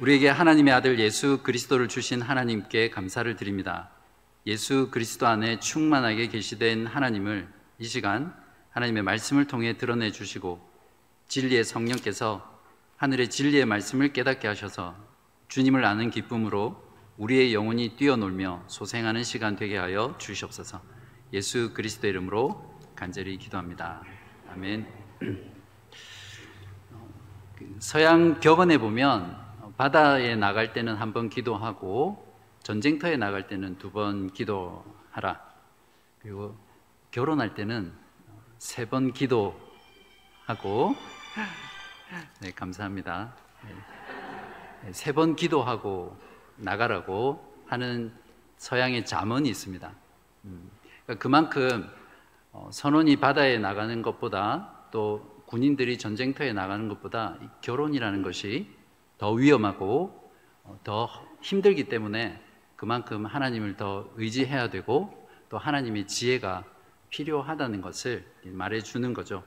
우리에게 하나님의 아들 예수 그리스도를 주신 하나님께 감사를 드립니다. 예수 그리스도 안에 충만하게 계시된 하나님을 이 시간 하나님의 말씀을 통해 드러내 주시고 진리의 성령께서 하늘의 진리의 말씀을 깨닫게 하셔서 주님을 아는 기쁨으로 우리의 영혼이 뛰어놀며 소생하는 시간 되게 하여 주시옵소서. 예수 그리스도 이름으로 간절히 기도합니다. 아멘. 그 서양 격언에 보면 바다에 나갈 때는 한 번 기도하고 전쟁터에 나갈 때는 두 번 기도하라. 그리고 결혼할 때는 세 번 기도하고 네, 감사합니다. 네, 세번 기도하고 나가라고 하는 서양의 잠언이 있습니다. 음, 그러니까 그만큼 어, 선원이 바다에 나가는 것보다 또 군인들이 전쟁터에 나가는 것보다 결혼이라는 것이 더 위험하고 어, 더 힘들기 때문에 그만큼 하나님을 더 의지해야 되고 또 하나님의 지혜가 필요하다는 것을 말해 주는 거죠.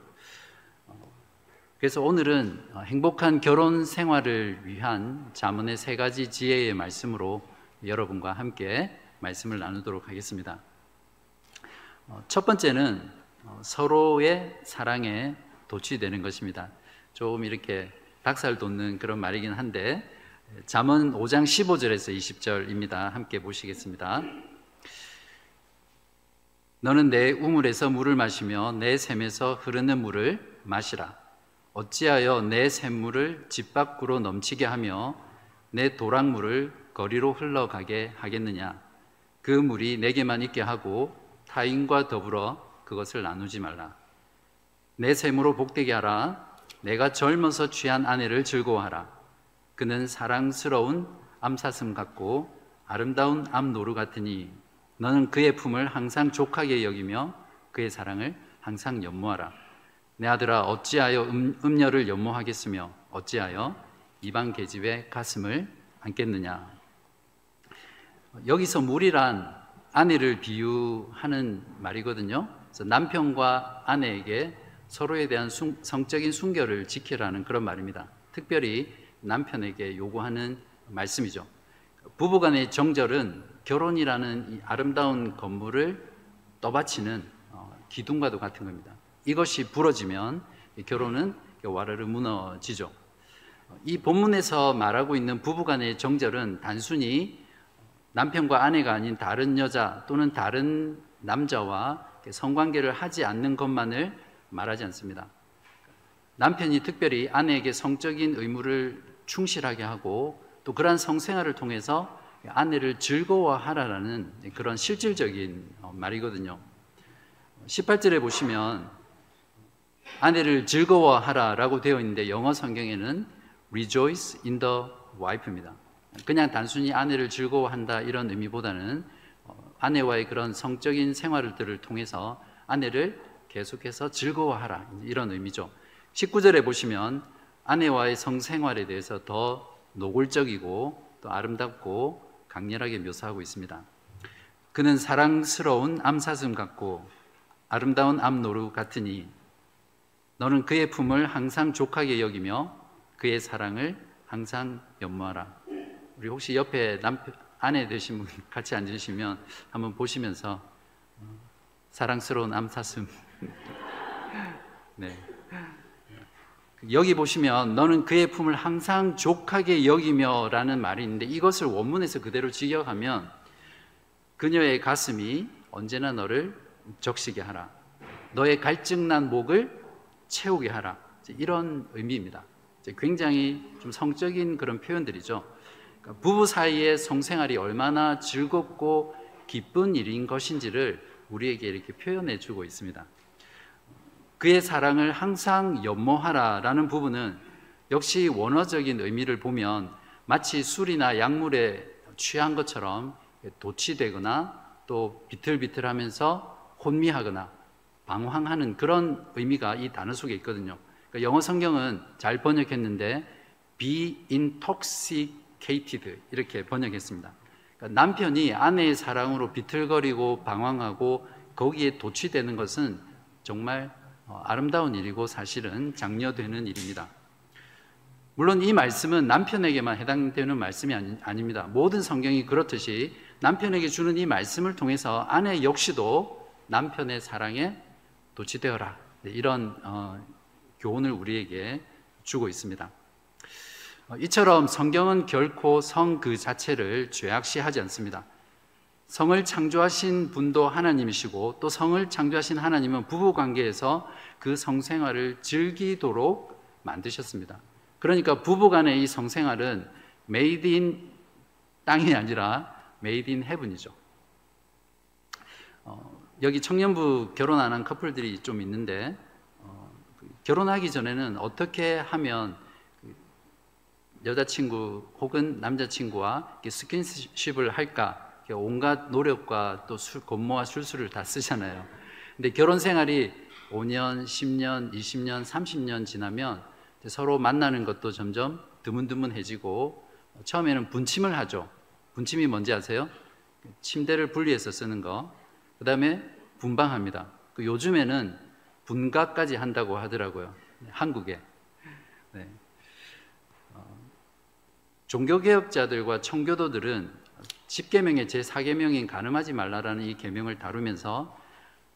어, 그래서 오늘은 어, 행복한 결혼 생활을 위한 자문의 세 가지 지혜의 말씀으로 여러분과 함께 말씀을 나누도록 하겠습니다. 첫 번째는 서로의 사랑에 도취되는 것입니다. 좀 이렇게 닭살 돋는 그런 말이긴 한데 잠언 5장 15절에서 20절입니다. 함께 보시겠습니다. 너는 내 우물에서 물을 마시며 내 샘에서 흐르는 물을 마시라. 어찌하여 내 샘물을 집 밖으로 넘치게 하며 내 도랑물을 거리로 흘러가게 하겠느냐? 그 물이 내게만 있게 하고 타인과 더불어 그것을 나누지 말라. 내 샘으로 복되게 하라. 내가 젊어서 취한 아내를 즐거워하라. 그는 사랑스러운 암사슴 같고 아름다운 암노루 같으니 너는 그의 품을 항상 족하게 여기며 그의 사랑을 항상 연모하라. 내 아들아 어찌하여 음, 음녀를 연모하겠으며 어찌하여 이방 계집의 가슴을 안겠느냐. 여기서 물이란 아내를 비유하는 말이거든요. 남편과 아내에게 서로에 대한 순, 성적인 순결을 지키라는 그런 말입니다. 특별히 남편에게 요구하는 말씀이죠. 부부간의 정절은 결혼이라는 아름다운 건물을 떠받치는 어, 기둥과도 같은 겁니다. 이것이 부러지면 결혼은 와르르 무너지죠. 이 본문에서 말하고 있는 부부간의 정절은 단순히 남편과 아내가 아닌 다른 여자 또는 다른 남자와 성관계를 하지 않는 것만을 말하지 않습니다. 남편이 특별히 아내에게 성적인 의무를 충실하게 하고 또 그러한 성생활을 통해서 아내를 즐거워하라라는 그런 실질적인 어, 말이거든요. 18절에 보시면 아내를 즐거워하라라고 되어 있는데 영어 성경에는 rejoice in the wife입니다. 그냥 단순히 아내를 즐거워한다 이런 의미보다는 어, 아내와의 그런 성적인 생활들을 통해서 아내를 계속해서 즐거워하라. 이런 의미죠. 19절에 보시면 아내와의 성생활에 대해서 더 노골적이고 또 아름답고 강렬하게 묘사하고 있습니다. 그는 사랑스러운 암사슴 같고 아름다운 암노루 같으니 너는 그의 품을 항상 족하게 여기며 그의 사랑을 항상 연모하라. 우리 혹시 옆에 남편, 아내 되신 분 같이 앉으시면 한번 보시면서 어, 사랑스러운 암사슴 네. 여기 보시면 너는 그의 품을 항상 족하게 여기며라는 말이 있는데 이것을 원문에서 그대로 직역하면 그녀의 가슴이 언제나 너를 적시게 하라. 너의 갈증난 목을 채우게 하라. 이런 의미입니다. 굉장히 좀 성적인 그런 표현들이죠. 그러니까 부부 사이의 성생활이 얼마나 즐겁고 기쁜 일인 것인지를 우리에게 이렇게 표현해 주고 있습니다. 그의 사랑을 항상 연모하라라는 부분은 역시 원어적인 의미를 보면 마치 술이나 약물에 취한 것처럼 도취되거나 또 비틀비틀하면서 혼미하거나 방황하는 그런 의미가 이 단어 속에 있거든요. 그러니까 영어 성경은 잘 번역했는데 be intoxicated 이렇게 번역했습니다. 그러니까 남편이 아내의 사랑으로 비틀거리고 방황하고 거기에 도취되는 것은 정말 어, 아름다운 일이고 사실은 장려되는 일입니다. 물론 이 말씀은 남편에게만 해당되는 말씀이 아니, 아닙니다. 모든 성경이 그렇듯이 남편에게 주는 이 말씀을 통해서 아내 역시도 남편의 사랑에 도취되어라. 네, 이런 어, 교훈을 우리에게 주고 있습니다. 어, 이처럼 성경은 결코 성 그 자체를 죄악시하지 않습니다. 성을 창조하신 분도 하나님이시고 또 성을 창조하신 하나님은 부부 관계에서 그 성생활을 즐기도록 만드셨습니다. 그러니까 부부 간의 이 성생활은 made in 땅이 아니라 made in heaven이죠. 어, 여기 청년부 결혼 안 한 커플들이 좀 있는데 어, 그 결혼하기 전에는 어떻게 하면 그 여자친구 혹은 남자친구와 스킨십을 할까 온갖 노력과 또 술, 권모와 술수를 다 쓰잖아요. 근데 결혼 생활이 5년, 10년, 20년, 30년 지나면 서로 만나는 것도 점점 드문드문해지고 처음에는 분침을 하죠. 분침이 뭔지 아세요? 침대를 분리해서 쓰는 거. 그 다음에 분방합니다. 그 요즘에는 분가까지 한다고 하더라고요. 한국에. 네. 어, 종교개혁자들과 청교도들은 10계명의 제4계명인 가늠하지 말라라는 이 계명을 다루면서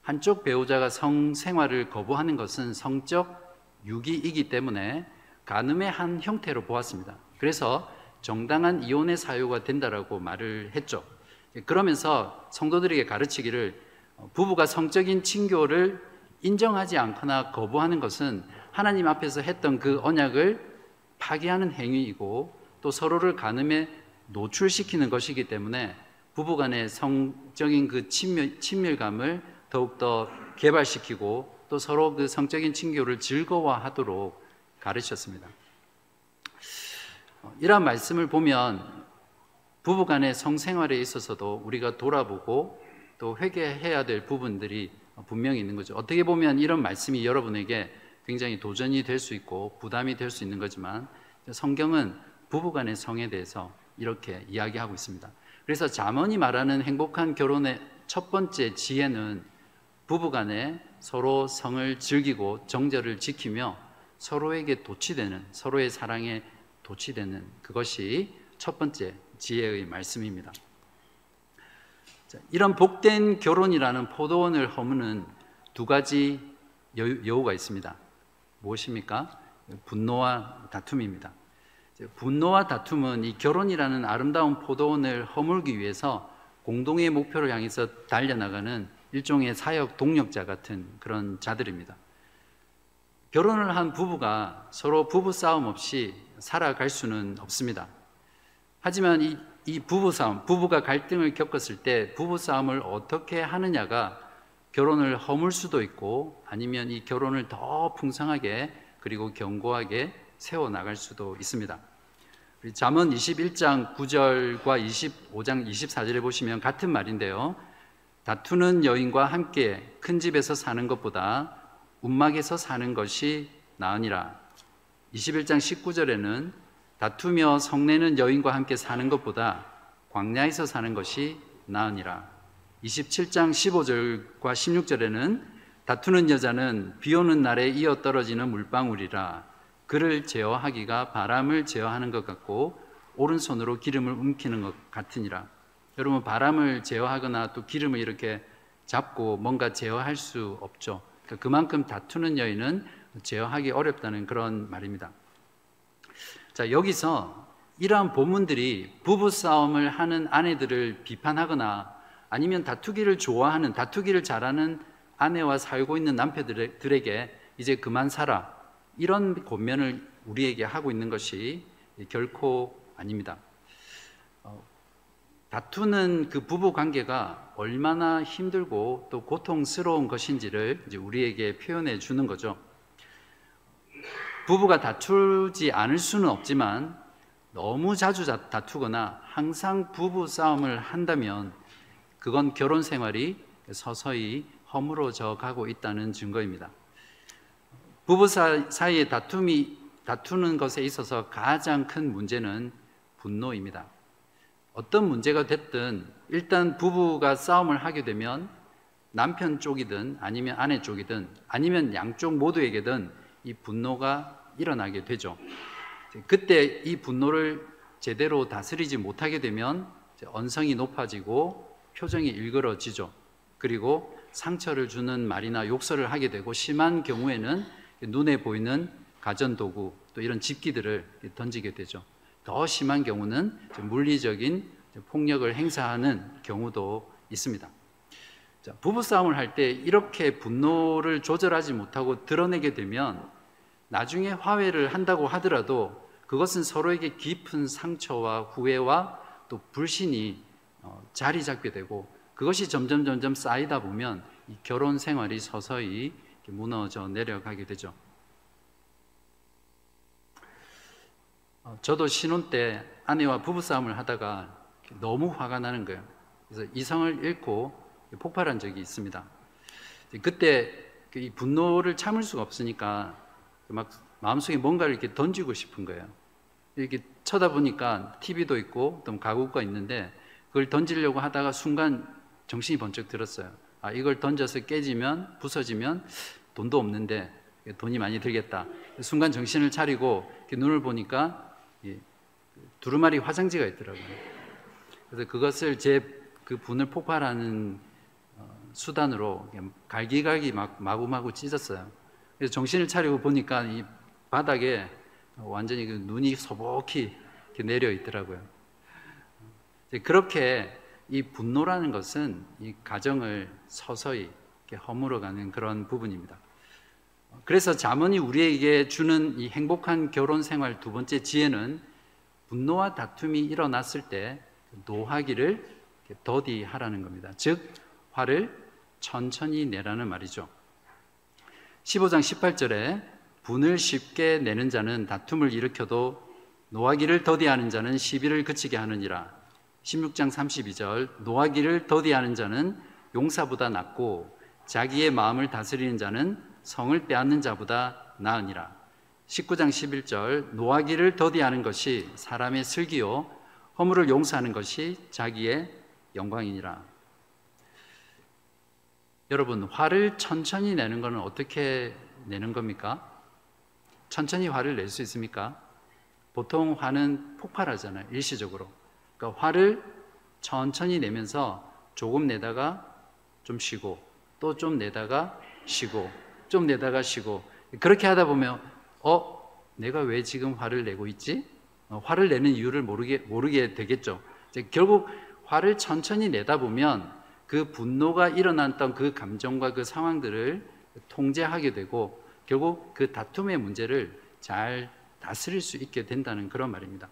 한쪽 배우자가 성생활을 거부하는 것은 성적 유기이기 때문에 간음의 한 형태로 보았습니다. 그래서 정당한 이혼의 사유가 된다라고 말을 했죠. 그러면서 성도들에게 가르치기를 부부가 성적인 친교를 인정하지 않거나 거부하는 것은 하나님 앞에서 했던 그 언약을 파기하는 행위이고 또 서로를 간음에 노출시키는 것이기 때문에 부부 간의 성적인 그 친밀, 친밀감을 더욱더 개발시키고 또 서로 그 성적인 친교를 즐거워하도록 가르쳤습니다. 어, 이러한 말씀을 보면 부부 간의 성생활에 있어서도 우리가 돌아보고 또 회개해야 될 부분들이 분명히 있는 거죠. 어떻게 보면 이런 말씀이 여러분에게 굉장히 도전이 될 수 있고 부담이 될 수 있는 거지만 성경은 부부 간의 성에 대해서 이렇게 이야기하고 있습니다. 그래서 잠언이 말하는 행복한 결혼의 첫 번째 지혜는 부부간에 서로 성을 즐기고 정절을 지키며 서로에게 도취되는 서로의 사랑에 도취되는 그것이 첫 번째 지혜의 말씀입니다. 자, 이런 복된 결혼이라는 포도원을 허무는 두 가지 여우가 있습니다. 무엇입니까? 분노와 다툼입니다. 분노와 다툼은 이 결혼이라는 아름다운 포도원을 허물기 위해서 공동의 목표를 향해서 달려나가는 일종의 사역 동력자 같은 그런 자들입니다. 결혼을 한 부부가 서로 부부 싸움 없이 살아갈 수는 없습니다. 하지만 이, 이 부부 싸움, 부부가 갈등을 겪었을 때 부부 싸움을 어떻게 하느냐가 결혼을 허물 수도 있고 아니면 이 결혼을 더 풍성하게 그리고 견고하게 세워 나갈 수도 있습니다. 잠언 21장 9절과 25장 24절에 보시면 같은 말인데요. 다투는 여인과 함께 큰 집에서 사는 것보다 움막에서 사는 것이 나으니라. 21장 19절에는 다투며 성내는 여인과 함께 사는 것보다 광야에서 사는 것이 나으니라. 27장 15절과 16절에는 다투는 여자는 비 오는 날에 이어 떨어지는 물방울이라 그를 제어하기가 바람을 제어하는 것 같고 오른손으로 기름을 움키는 것 같으니라. 여러분 바람을 제어하거나 또 기름을 이렇게 잡고 뭔가 제어할 수 없죠. 그러니까 그만큼 다투는 여인은 제어하기 어렵다는 그런 말입니다. 자, 여기서 이러한 본문들이 부부 싸움을 하는 아내들을 비판하거나 아니면 다투기를 좋아하는 다투기를 잘하는 아내와 살고 있는 남편들에게 이제 그만 살아 이런 권면을 우리에게 하고 있는 것이 결코 아닙니다. 어, 다투는 그 부부 관계가 얼마나 힘들고 또 고통스러운 것인지를 이제 우리에게 표현해 주는 거죠. 부부가 다투지 않을 수는 없지만 너무 자주 다투거나 항상 부부 싸움을 한다면 그건 결혼 생활이 서서히 허물어져 가고 있다는 증거입니다. 부부 사이의 다툼이 다투는 것에 있어서 가장 큰 문제는 분노입니다. 어떤 문제가 됐든 일단 부부가 싸움을 하게 되면 남편 쪽이든 아니면 아내 쪽이든 아니면 양쪽 모두에게든 이 분노가 일어나게 되죠. 그때 이 분노를 제대로 다스리지 못하게 되면 언성이 높아지고 표정이 일그러지죠. 그리고 상처를 주는 말이나 욕설을 하게 되고 심한 경우에는 눈에 보이는 가전도구 또 이런 집기들을 던지게 되죠. 더 심한 경우는 물리적인 폭력을 행사하는 경우도 있습니다. 부부싸움을 할 때 이렇게 분노를 조절하지 못하고 드러내게 되면 나중에 화해를 한다고 하더라도 그것은 서로에게 깊은 상처와 후회와 또 불신이 어, 자리 잡게 되고 그것이 점점 점점 쌓이다 보면 이 결혼 생활이 서서히 무너져 내려가게 되죠. 어, 저도 신혼 때 아내와 부부싸움을 하다가 너무 화가 나는 거예요. 그래서 이성을 잃고 폭발한 적이 있습니다. 그때 그이 분노를 참을 수가 없으니까 막 마음속에 뭔가를 이렇게 던지고 싶은 거예요. 이렇게 쳐다보니까 TV도 있고 또 가구가 있는데 그걸 던지려고 하다가 순간 정신이 번쩍 들었어요. 아, 이걸 던져서 깨지면 부서지면 돈도 없는데 돈이 많이 들겠다. 순간 정신을 차리고 눈을 보니까 두루마리 화장지가 있더라고요. 그래서 그것을 제 그 분을 폭발하는 수단으로 갈기갈기 막 마구마구 찢었어요. 그래서 정신을 차리고 보니까 이 바닥에 완전히 그 눈이 소복히 내려 있더라고요. 그렇게 이 분노라는 것은 이 가정을 서서히 허물어가는 그런 부분입니다. 그래서 자문이 우리에게 주는 이 행복한 결혼 생활 두 번째 지혜는 분노와 다툼이 일어났을 때 노하기를 더디하라는 겁니다. 즉 화를 천천히 내라는 말이죠. 15장 18절에 분을 쉽게 내는 자는 다툼을 일으켜도 노하기를 더디하는 자는 시비를 그치게 하느니라. 16장 32절 노하기를 더디하는 자는 용사보다 낫고 자기의 마음을 다스리는 자는 성을 빼앗는 자보다 나으니라. 19장 11절 노하기를 더디하는 것이 사람의 슬기요 허물을 용서하는 것이 자기의 영광이니라. 여러분, 화를 천천히 내는 것은 어떻게 내는 겁니까? 천천히 화를 낼 수 있습니까? 보통 화는 폭발하잖아요, 일시적으로. 그러니까 화를 천천히 내면서 조금 내다가 좀 쉬고, 또 좀 내다가 쉬고, 좀 내다가 쉬고, 그렇게 하다 보면, 어, 내가 왜 지금 화를 내고 있지? 어, 화를 내는 이유를 모르게, 모르게 되겠죠. 결국 화를 천천히 내다 보면 그 분노가 일어났던 그 감정과 그 상황들을 통제하게 되고 결국 그 다툼의 문제를 잘 다스릴 수 있게 된다는 그런 말입니다.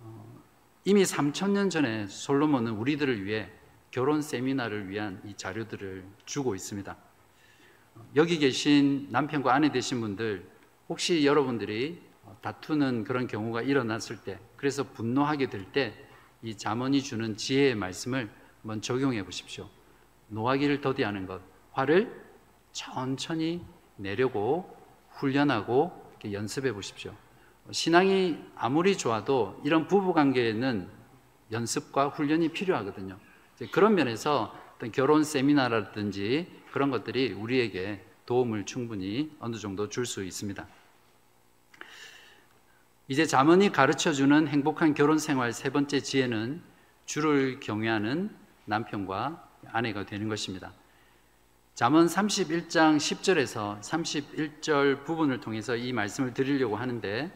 어, 이미 3천년 전에 솔로몬은 우리들을 위해 결혼 세미나를 위한 이 자료들을 주고 있습니다. 여기 계신 남편과 아내 되신 분들 혹시 여러분들이 다투는 그런 경우가 일어났을 때 그래서 분노하게 될 때이 잠언이 주는 지혜의 말씀을 한번 적용해 보십시오. 노하기를 더디하는 것, 화를 천천히 내려고 훈련하고 연습해 보십시오. 신앙이 아무리 좋아도 이런 부부 관계에는 연습과 훈련이 필요하거든요. 그런 면에서 어떤 결혼 세미나라든지 그런 것들이 우리에게 도움을 충분히 어느 정도 줄 수 있습니다. 이제 자문이 가르쳐 주는 행복한 결혼 생활 세 번째 지혜는 주를 경외하는 남편과 아내가 되는 것입니다. 잠언 31장 10절에서 31절 부분을 통해서 이 말씀을 드리려고 하는데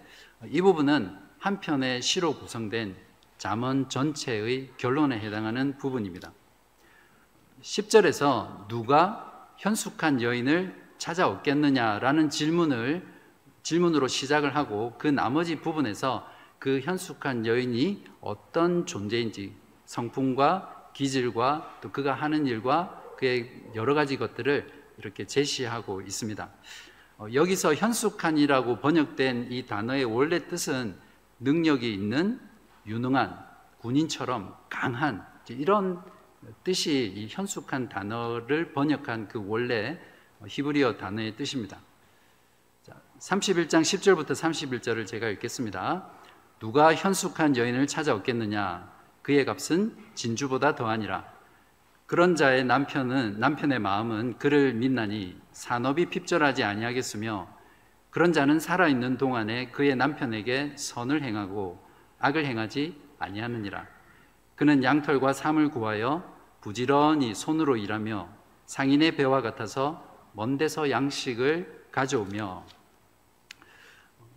이 부분은 한 편의 시로 구성된 잠언 전체의 결론에 해당하는 부분입니다. 10절에서 누가 현숙한 여인을 찾아왔겠느냐라는 질문을 질문으로 시작을 하고 그 나머지 부분에서 그 현숙한 여인이 어떤 존재인지 성품과 기질과 또 그가 하는 일과 그의 여러 가지 것들을 이렇게 제시하고 있습니다. 어, 여기서 현숙한이라고 번역된 이 단어의 원래 뜻은 능력이 있는 유능한 군인처럼 강한 이런 뜻이 이 현숙한 단어를 번역한 그 원래 히브리어 단어의 뜻입니다. 31장 10절부터 31절을 제가 읽겠습니다. 누가 현숙한 여인을 찾아왔겠느냐? 그의 값은 진주보다 더하니라. 그런 자의 남편은 남편의 마음은 그를 믿나니 산업이 핍절하지 아니하겠으며 그런 자는 살아 있는 동안에 그의 남편에게 선을 행하고 악을 행하지 아니하느니라. 그는 양털과 삼을 구하여 부지런히 손으로 일하며 상인의 배와 같아서 먼 데서 양식을 가져오며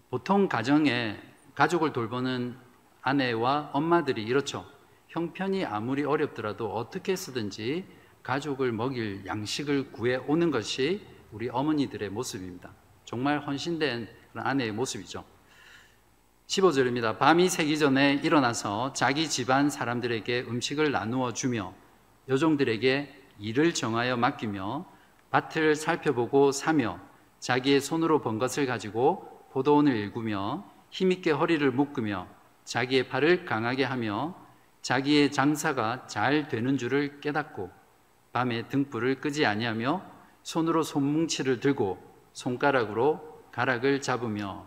보통 가정에 가족을 돌보는 아내와 엄마들이 이렇죠. 형편이 아무리 어렵더라도 어떻게 쓰든지 가족을 먹일 양식을 구해 오는 것이 우리 어머니들의 모습입니다. 정말 헌신된 아내의 모습이죠. 15절입니다. 밤이 새기 전에 일어나서 자기 집안 사람들에게 음식을 나누어 주며 여종들에게 일을 정하여 맡기며 밭을 살펴보고 사며 자기의 손으로 번 것을 가지고 포도원을 일구며 힘있게 허리를 묶으며 자기의 팔을 강하게 하며 자기의 장사가 잘 되는 줄을 깨닫고 밤에 등불을 끄지 아니하며 손으로 손뭉치를 들고 손가락으로 가락을 잡으며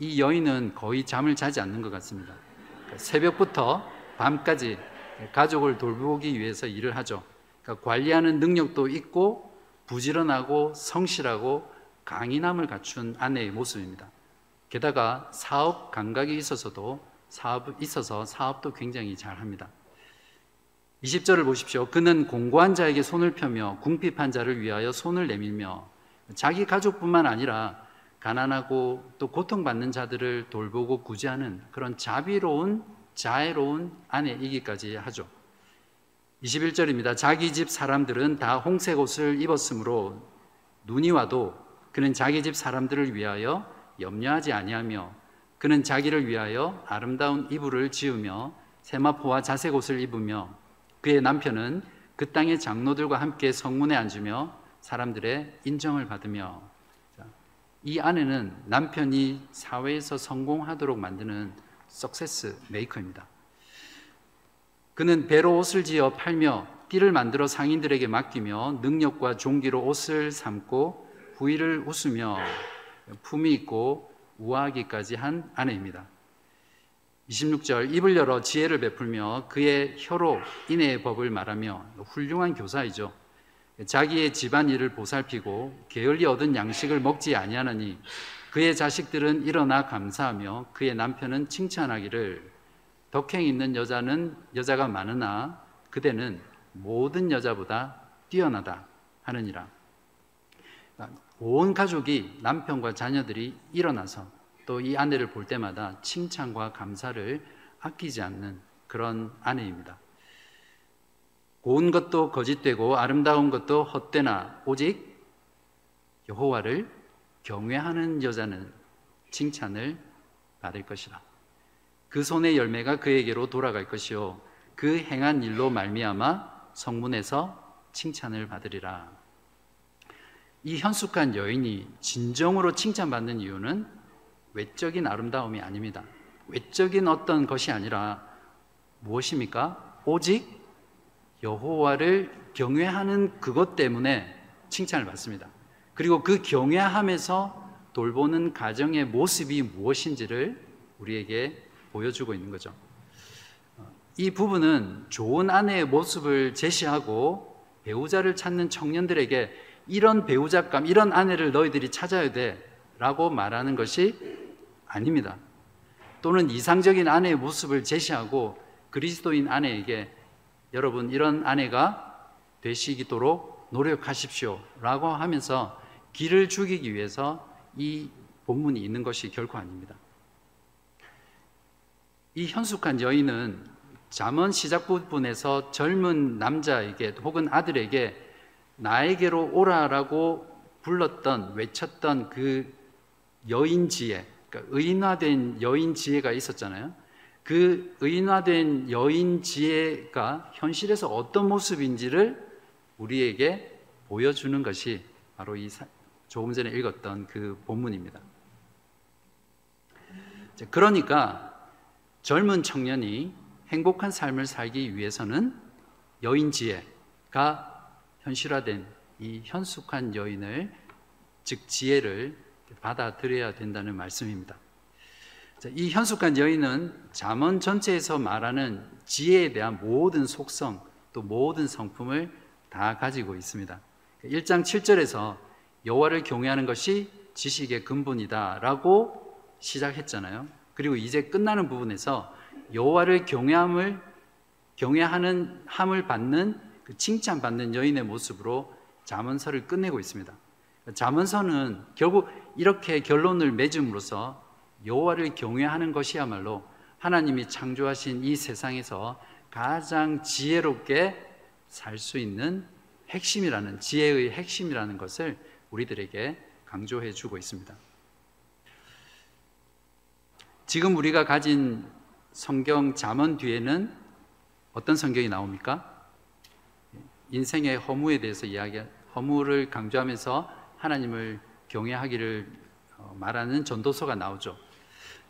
이 여인은 거의 잠을 자지 않는 것 같습니다. 그러니까 새벽부터 밤까지 가족을 돌보기 위해서 일을 하죠. 그러니까 관리하는 능력도 있고 부지런하고 성실하고 강인함을 갖춘 아내의 모습입니다. 게다가 사업 감각이 있어서도 사업 있어서 사업도 굉장히 잘합니다. 20절을 보십시오. 그는 공고한 자에게 손을 펴며 궁핍한 자를 위하여 손을 내밀며 자기 가족뿐만 아니라 가난하고 또 고통받는 자들을 돌보고 구제하는 그런 자비로운 자애로운 아내이기까지 하죠. 21절입니다. 자기 집 사람들은 다 홍색 옷을 입었으므로 눈이 와도 그는 자기 집 사람들을 위하여 염려하지 아니하며 그는 자기를 위하여 아름다운 이불을 지으며 세마포와 자색 옷을 입으며 그의 남편은 그 땅의 장로들과 함께 성문에 앉으며 사람들의 인정을 받으며 이 아내는 남편이 사회에서 성공하도록 만드는 석세스 메이커입니다. 그는 배로 옷을 지어 팔며 띠를 만들어 상인들에게 맡기며 능력과 종기로 옷을 삼고 부위를 웃으며 품이 있고 우아하기까지 한 아내입니다. 26절 입을 열어 지혜를 베풀며 그의 혀로 인애의 법을 말하며 훌륭한 교사이죠. 자기의 집안일을 보살피고 게을리 얻은 양식을 먹지 아니하느니 그의 자식들은 일어나 감사하며 그의 남편은 칭찬하기를 덕행 있는 여자는 여자가 많으나 그대는 모든 여자보다 뛰어나다 하느니라. 온 가족이 남편과 자녀들이 일어나서 또 이 아내를 볼 때마다 칭찬과 감사를 아끼지 않는 그런 아내입니다. 고운 것도 거짓되고 아름다운 것도 헛되나 오직 여호와를 경외하는 여자는 칭찬을 받을 것이다. 그 손의 열매가 그에게로 돌아갈 것이요 그 행한 일로 말미암아 성문에서 칭찬을 받으리라. 이 현숙한 여인이 진정으로 칭찬받는 이유는 외적인 아름다움이 아닙니다. 외적인 어떤 것이 아니라 무엇입니까? 오직 여호와를 경외하는 그것 때문에 칭찬을 받습니다. 그리고 그 경외함에서 돌보는 가정의 모습이 무엇인지를 우리에게 보여주고 있는 거죠. 이 부분은 좋은 아내의 모습을 제시하고 배우자를 찾는 청년들에게 이런 배우자감, 이런 아내를 너희들이 찾아야 돼 라고 말하는 것이 아닙니다. 또는 이상적인 아내의 모습을 제시하고 그리스도인 아내에게 여러분 이런 아내가 되시도록 노력하십시오. 라고 하면서 길을 죽이기 위해서 이 본문이 있는 것이 결코 아닙니다. 이 현숙한 여인은 잠언 시작 부분에서 젊은 남자에게 혹은 아들에게 나에게로 오라라고 불렀던 외쳤던 그 여인 지혜, 그러니까 의인화된 여인 지혜가 있었잖아요. 그 의인화된 여인 지혜가 현실에서 어떤 모습인지를 우리에게 보여주는 것이 바로 이 조금 전에 읽었던 그 본문입니다. 그러니까 젊은 청년이 행복한 삶을 살기 위해서는 여인 지혜가 현실화된 이 현숙한 여인을 즉 지혜를 받아들여야 된다는 말씀입니다. 이 현숙한 여인은 잠언 전체에서 말하는 지혜에 대한 모든 속성 또 모든 성품을 다 가지고 있습니다. 1장 7절에서 여호와를 경외하는 것이 지식의 근본이다라고 시작했잖아요. 그리고 이제 끝나는 부분에서 여호와를 경외함을 경외하는 함을 받는 그 칭찬받는 여인의 모습으로 자문서를 끝내고 있습니다. 자문서는 결국 이렇게 결론을 맺음으로써 여호와를 경외하는 것이야말로 하나님이 창조하신 이 세상에서 가장 지혜롭게 살 수 있는 핵심이라는 지혜의 핵심이라는 것을 우리들에게 강조해 주고 있습니다. 지금 우리가 가진 성경 잠언 뒤에는 어떤 성경이 나옵니까? 인생의 허무에 대해서 이야기 허무를 강조하면서 하나님을 경외하기를 어, 말하는 전도서가 나오죠.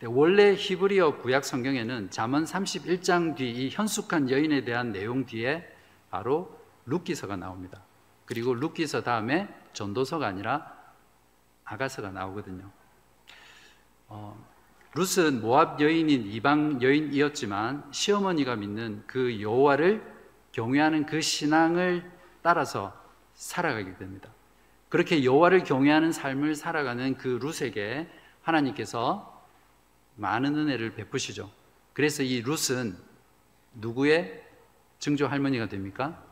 원래 히브리어 구약 성경에는 잠언 31장 뒤 이 현숙한 여인에 대한 내용 뒤에 바로 룻기서가 나옵니다. 그리고 룻기서 다음에 전도서가 아니라 아가서가 나오거든요. 어, 룻은 모압 여인인 이방 여인이었지만 시어머니가 믿는 그 여호와를 경외하는 그 신앙을 따라서 살아가게 됩니다. 그렇게 여호와를 경외하는 삶을 살아가는 그 룻에게 하나님께서 많은 은혜를 베푸시죠. 그래서 이 룻은 누구의 증조 할머니가 됩니까?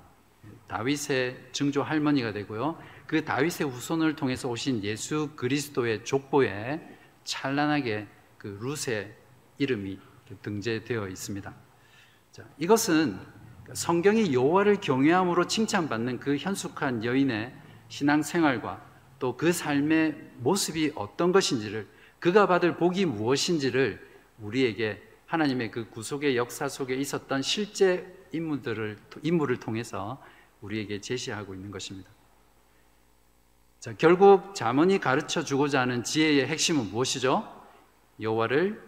다윗의 증조 할머니가 되고요. 그 다윗의 후손을 통해서 오신 예수 그리스도의 족보에 찬란하게 그 룻의 이름이 등재되어 있습니다. 자, 이것은 성경이 여호와를 경외함으로 칭찬받는 그 현숙한 여인의 신앙 생활과 또 그 삶의 모습이 어떤 것인지를 그가 받을 복이 무엇인지를 우리에게 하나님의 그 구속의 역사 속에 있었던 실제 인물들을 인물을 통해서 우리에게 제시하고 있는 것입니다. 자, 결국 자문이 가르쳐 주고자 하는 지혜의 핵심은 무엇이죠? 여호와를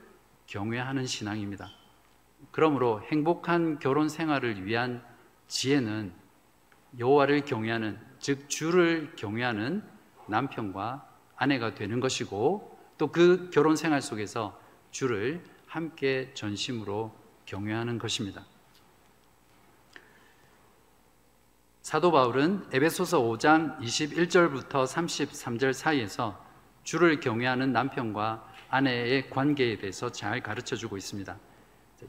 경외하는 신앙입니다. 그러므로 행복한 결혼 생활을 위한 지혜는 여호와를 경외하는 즉 주를 경외하는 남편과 아내가 되는 것이고 또 그 결혼 생활 속에서 주를 함께 전심으로 경외하는 것입니다. 사도 바울은 에베소서 5장 21절부터 33절 사이에서 주를 경외하는 남편과 아내의 관계에 대해서 잘 가르쳐 주고 있습니다.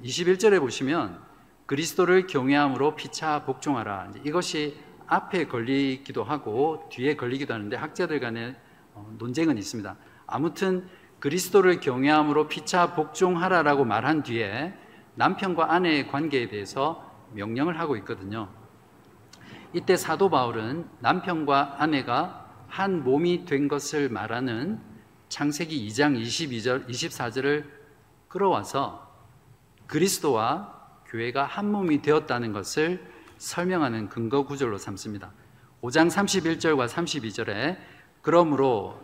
21절에 보시면 그리스도를 경외함으로 피차 복종하라. 이것이 앞에 걸리기도 하고 뒤에 걸리기도 하는데 학자들 간에 어, 논쟁은 있습니다. 아무튼 그리스도를 경외함으로 피차 복종하라라고 말한 뒤에 남편과 아내의 관계에 대해서 명령을 하고 있거든요. 이때 사도 바울은 남편과 아내가 한 몸이 된 것을 말하는 창세기 2장 22절, 24절을 끌어와서 그리스도와 교회가 한 몸이 되었다는 것을 설명하는 근거 구절로 삼습니다. 5장 31절과 32절에 그러므로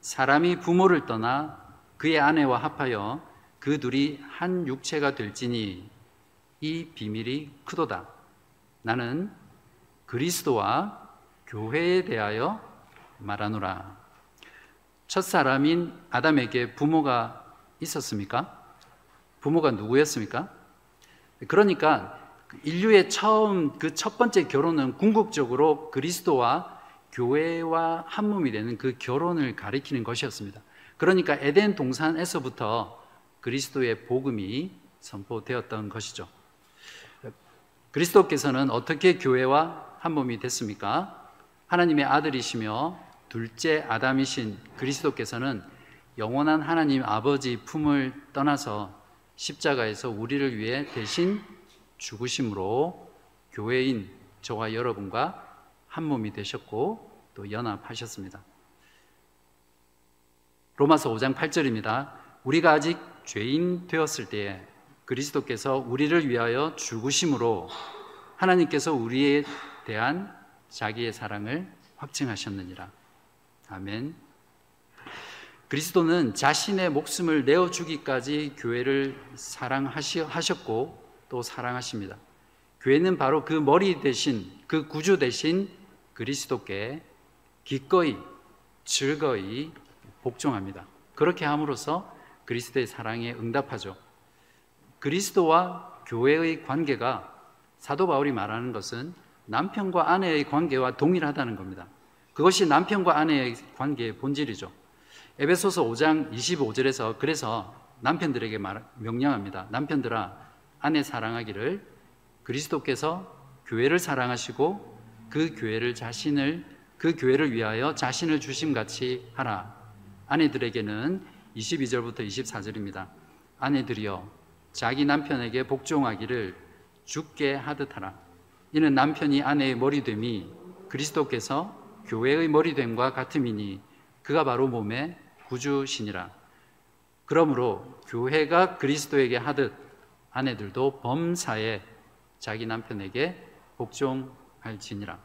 사람이 부모를 떠나 그의 아내와 합하여 그 둘이 한 육체가 될지니 이 비밀이 크도다. 나는 그리스도와 교회에 대하여 말하노라. 첫 사람인 아담에게 부모가 있었습니까? 부모가 누구였습니까? 그러니까 인류의 처음 그 첫 번째 결혼은 궁극적으로 그리스도와 교회와 한 몸이 되는 그 결혼을 가리키는 것이었습니다. 그러니까 에덴 동산에서부터 그리스도의 복음이 선포되었던 것이죠. 그리스도께서는 어떻게 교회와 한 몸이 됐습니까? 하나님의 아들이시며 둘째 아담이신 그리스도께서는 영원한 하나님 아버지 품을 떠나서 십자가에서 우리를 위해 대신 죽으심으로 교회인 저와 여러분과 한 몸이 되셨고 또 연합하셨습니다. 로마서 5장 8절입니다. 우리가 아직 죄인 되었을 때에 그리스도께서 우리를 위하여 죽으심으로 하나님께서 우리에 대한 자기의 사랑을 확증하셨느니라. 아멘. 그리스도는 자신의 목숨을 내어 주기까지 교회를 사랑하셨고 또 사랑하십니다. 교회는 바로 그 머리 대신 그 구주 대신 그리스도께 기꺼이 즐거이 복종합니다. 그렇게 함으로써 그리스도의 사랑에 응답하죠. 그리스도와 교회의 관계가 사도 바울이 말하는 것은 남편과 아내의 관계와 동일하다는 겁니다. 그것이 남편과 아내의 관계의 본질이죠. 에베소서 5장 25절에서 그래서 남편들에게 말, 명령합니다. 남편들아 아내 사랑하기를 그리스도께서 교회를 사랑하시고 그 교회를 자신을 그 교회를 위하여 자신을 주심 같이 하라. 아내들에게는 22절부터 24절입니다. 아내들이여 자기 남편에게 복종하기를 죽게 하듯 하라. 이는 남편이 아내의 머리됨이 그리스도께서 교회의 머리됨과 같음이니 그가 바로 몸의 구주시니라. 그러므로 교회가 그리스도에게 하듯 아내들도 범사에 자기 남편에게 복종할지니라.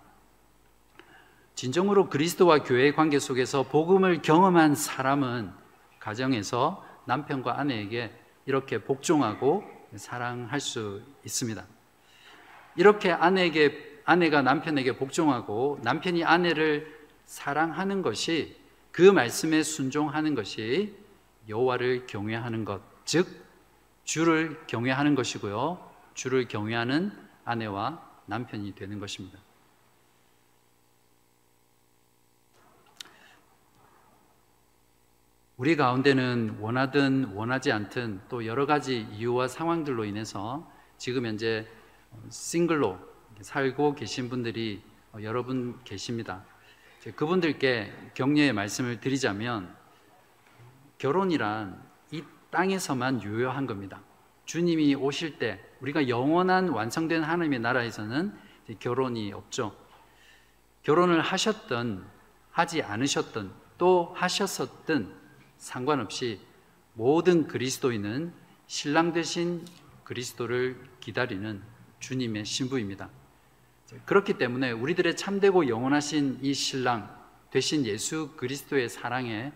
진정으로 그리스도와 교회의 관계 속에서 복음을 경험한 사람은 가정에서 남편과 아내에게 이렇게 복종하고 사랑할 수 있습니다. 이렇게 아내에게 아내가 남편에게 복종하고 남편이 아내를 사랑하는 것이 그 말씀에 순종하는 것이 여호와를 경외하는 것, 즉 주를 경외하는 것이고요. 주를 경외하는 아내와 남편이 되는 것입니다. 우리 가운데는 원하든 원하지 않든 또 여러 가지 이유와 상황들로 인해서 지금 현재 싱글로 살고 계신 분들이 여러분 계십니다. 그분들께 격려의 말씀을 드리자면 결혼이란 이 땅에서만 유효한 겁니다. 주님이 오실 때 우리가 영원한 완성된 하나님의 나라에서는 결혼이 없죠. 결혼을 하셨던 하지 않으셨던 또 하셨었던 상관없이 모든 그리스도인은 신랑 되신 그리스도를 기다리는 주님의 신부입니다. 그렇기 때문에 우리들의 참되고 영원하신 이 신랑 되신 예수 그리스도의 사랑에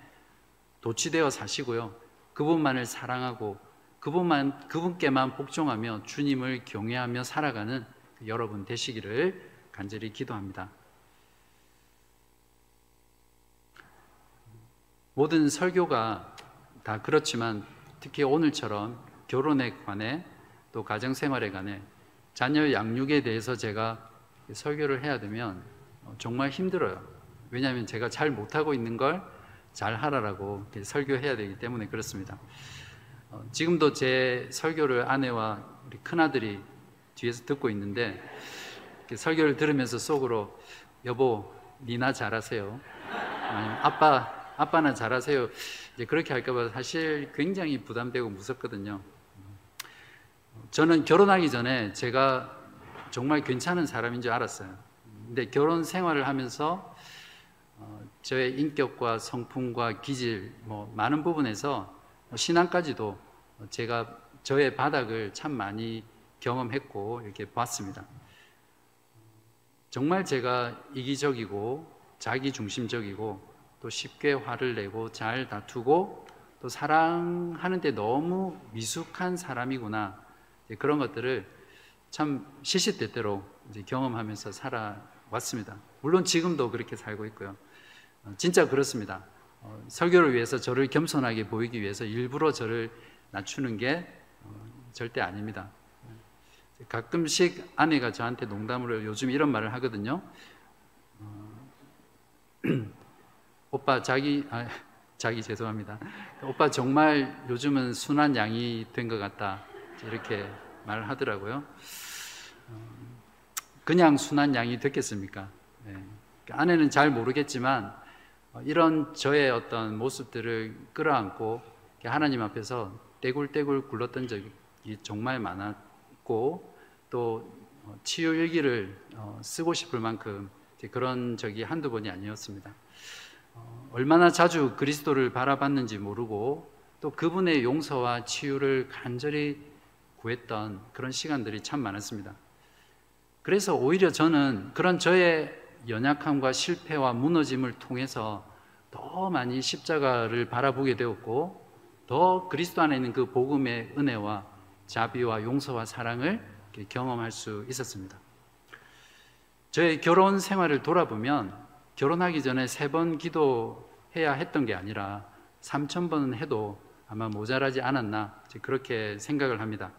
도취되어 사시고요. 그분만을 사랑하고 그분만 그분께만 복종하며 주님을 경외하며 살아가는 여러분 되시기를 간절히 기도합니다. 모든 설교가 다 그렇지만 특히 오늘처럼 결혼에 관해 또 가정 생활에 관해 자녀 양육에 대해서 제가 설교를 해야 되면 정말 힘들어요. 왜냐하면 제가 잘 못하고 있는 걸 잘 하라라고 설교해야 되기 때문에 그렇습니다. 어, 지금도 제 설교를 아내와 우리 큰아들이 뒤에서 듣고 있는데 설교를 들으면서 속으로 여보 니나 잘하세요. 아빠 아빠나 잘하세요. 이제 그렇게 할까봐 사실 굉장히 부담되고 무섭거든요. 저는 결혼하기 전에 제가 정말 괜찮은 사람인 줄 알았어요. 근데 결혼 생활을 하면서 어, 저의 인격과 성품과 기질, 뭐 많은 부분에서 신앙까지도 제가 저의 바닥을 참 많이 경험했고 이렇게 봤습니다. 정말 제가 이기적이고 자기 중심적이고 또 쉽게 화를 내고 잘 다투고 또 사랑하는데 너무 미숙한 사람이구나 그런 것들을 참 시시때때로 경험하면서 살아왔습니다. 물론 지금도 그렇게 살고 있고요. 어, 진짜 그렇습니다. 어, 설교를 위해서 저를 겸손하게 보이기 위해서 일부러 저를 낮추는 게 어, 절대 아닙니다. 가끔씩 아내가 저한테 농담으로 요즘 이런 말을 하거든요. 오빠 자기 아, 자기 죄송합니다. 오빠 정말 요즘은 순한 양이 된 것 같다 이렇게 말하더라고요. 그냥 순한 양이 됐겠습니까? 네. 아내는 잘 모르겠지만 어, 이런 저의 어떤 모습들을 끌어안고 하나님 앞에서 떼굴떼굴 굴렀던 적이 정말 많았고 또 어, 치유 일기를 어, 쓰고 싶을 만큼 그런 적이 한두 번이 아니었습니다. 얼마나 자주 그리스도를 바라봤는지 모르고 또 그분의 용서와 치유를 간절히 구했던 그런 시간들이 참 많았습니다. 그래서 오히려 저는 그런 저의 연약함과 실패와 무너짐을 통해서 더 많이 십자가를 바라보게 되었고 더 그리스도 안에 있는 그 복음의 은혜와 자비와 용서와 사랑을 경험할 수 있었습니다. 저의 결혼 생활을 돌아보면 결혼하기 전에 세 번 기도해야 했던 게 아니라 3천 번은 해도 아마 모자라지 않았나 그렇게 생각을 합니다.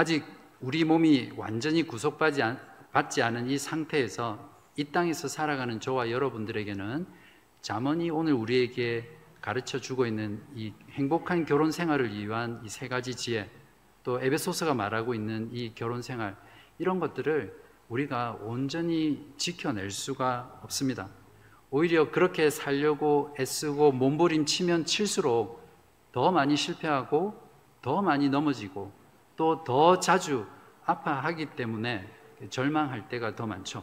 아직 우리 몸이 완전히 구속받지, 받지 않은 이 상태에서 이 땅에서 살아가는 저와 여러분들에게는 잠언이 오늘 우리에게 가르쳐 주고 있는 이 행복한 결혼 생활을 위한 이 세 가지 지혜, 또 에베소서가 말하고 있는 이 결혼 생활, 이런 것들을 우리가 온전히 지켜낼 수가 없습니다. 오히려 그렇게 살려고 애쓰고 몸부림치면 칠수록 더 많이 실패하고 더 많이 넘어지고 또 더 자주 아파하기 때문에 절망할 때가 더 많죠.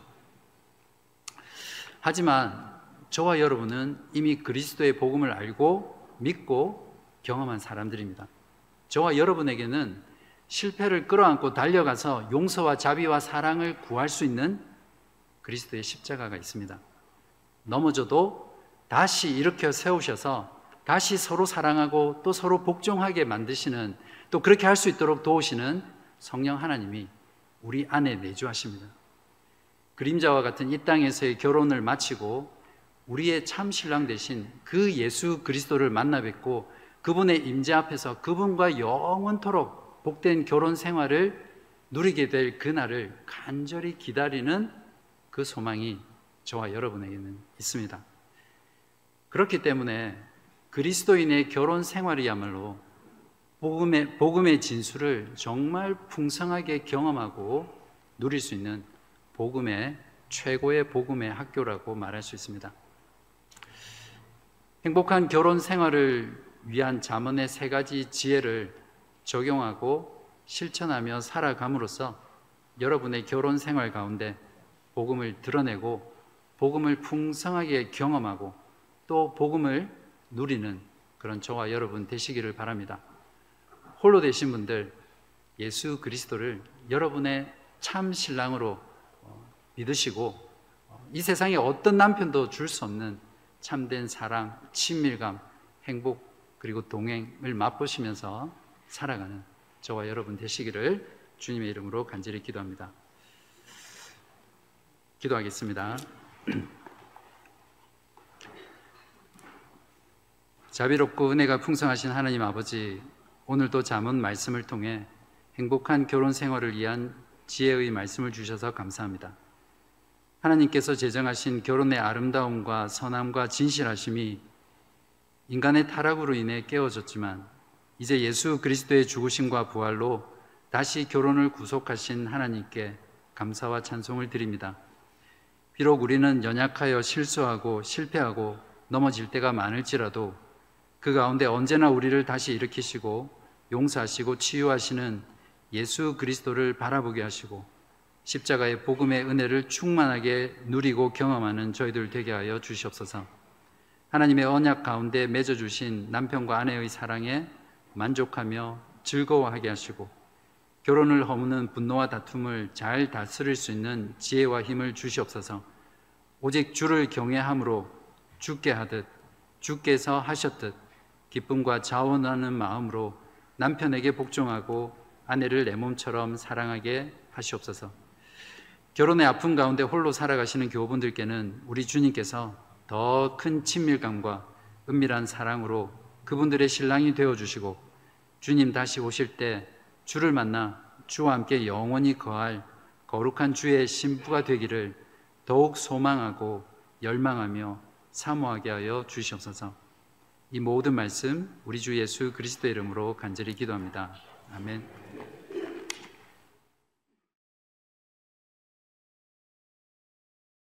하지만 저와 여러분은 이미 그리스도의 복음을 알고 믿고 경험한 사람들입니다. 저와 여러분에게는 실패를 끌어안고 달려가서 용서와 자비와 사랑을 구할 수 있는 그리스도의 십자가가 있습니다. 넘어져도 다시 일으켜 세우셔서 다시 서로 사랑하고 또 서로 복종하게 만드시는 또 그렇게 할 수 있도록 도우시는 성령 하나님이 우리 안에 내주하십니다. 그림자와 같은 이 땅에서의 결혼을 마치고 우리의 참 신랑 되신 그 예수 그리스도를 만나 뵙고 그분의 임재 앞에서 그분과 영원토록 복된 결혼 생활을 누리게 될 그날을 간절히 기다리는 그 소망이 저와 여러분에게는 있습니다. 그렇기 때문에 그리스도인의 결혼 생활이야말로 복음의, 복음의 진수를 정말 풍성하게 경험하고 누릴 수 있는 복음의 최고의 복음의 학교라고 말할 수 있습니다. 행복한 결혼 생활을 위한 자문의 세 가지 지혜를 적용하고 실천하며 살아감으로써 여러분의 결혼 생활 가운데 복음을 드러내고 복음을 풍성하게 경험하고 또 복음을 누리는 그런 저와 여러분 되시기를 바랍니다. 홀로 되신 분들 예수 그리스도를 여러분의 참 신랑으로 어, 믿으시고 어, 이 세상에 어떤 남편도 줄 수 없는 참된 사랑, 친밀감, 행복 그리고 동행을 맛보시면서 살아가는 저와 여러분 되시기를 주님의 이름으로 간절히 기도합니다. 기도하겠습니다. 자비롭고 은혜가 풍성하신 하나님 아버지, 오늘도 잠언 말씀을 통해 행복한 결혼 생활을 위한 지혜의 말씀을 주셔서 감사합니다. 하나님께서 제정하신 결혼의 아름다움과 선함과 진실하심이 인간의 타락으로 인해 깨어졌지만 이제 예수 그리스도의 죽으심과 부활로 다시 결혼을 구속하신 하나님께 감사와 찬송을 드립니다. 비록 우리는 연약하여 실수하고 실패하고 넘어질 때가 많을지라도 그 가운데 언제나 우리를 다시 일으키시고 용서하시고 치유하시는 예수 그리스도를 바라보게 하시고 십자가의 복음의 은혜를 충만하게 누리고 경험하는 저희들 되게 하여 주시옵소서. 하나님의 언약 가운데 맺어주신 남편과 아내의 사랑에 만족하며 즐거워하게 하시고 결혼을 허무는 분노와 다툼을 잘 다스릴 수 있는 지혜와 힘을 주시옵소서. 오직 주를 경외함으로 죽게 하듯 주께서 하셨듯 기쁨과 자원하는 마음으로 남편에게 복종하고 아내를 내 몸처럼 사랑하게 하시옵소서. 결혼의 아픔 가운데 홀로 살아가시는 교우분들께는 우리 주님께서 더 큰 친밀감과 은밀한 사랑으로 그분들의 신랑이 되어 주시고 주님 다시 오실 때 주를 만나 주와 함께 영원히 거할 거룩한 주의 신부가 되기를 더욱 소망하고 열망하며 사모하게 하여 주시옵소서. 이 모든 말씀 우리 주 예수 그리스도 이름으로 간절히 기도합니다. 아멘.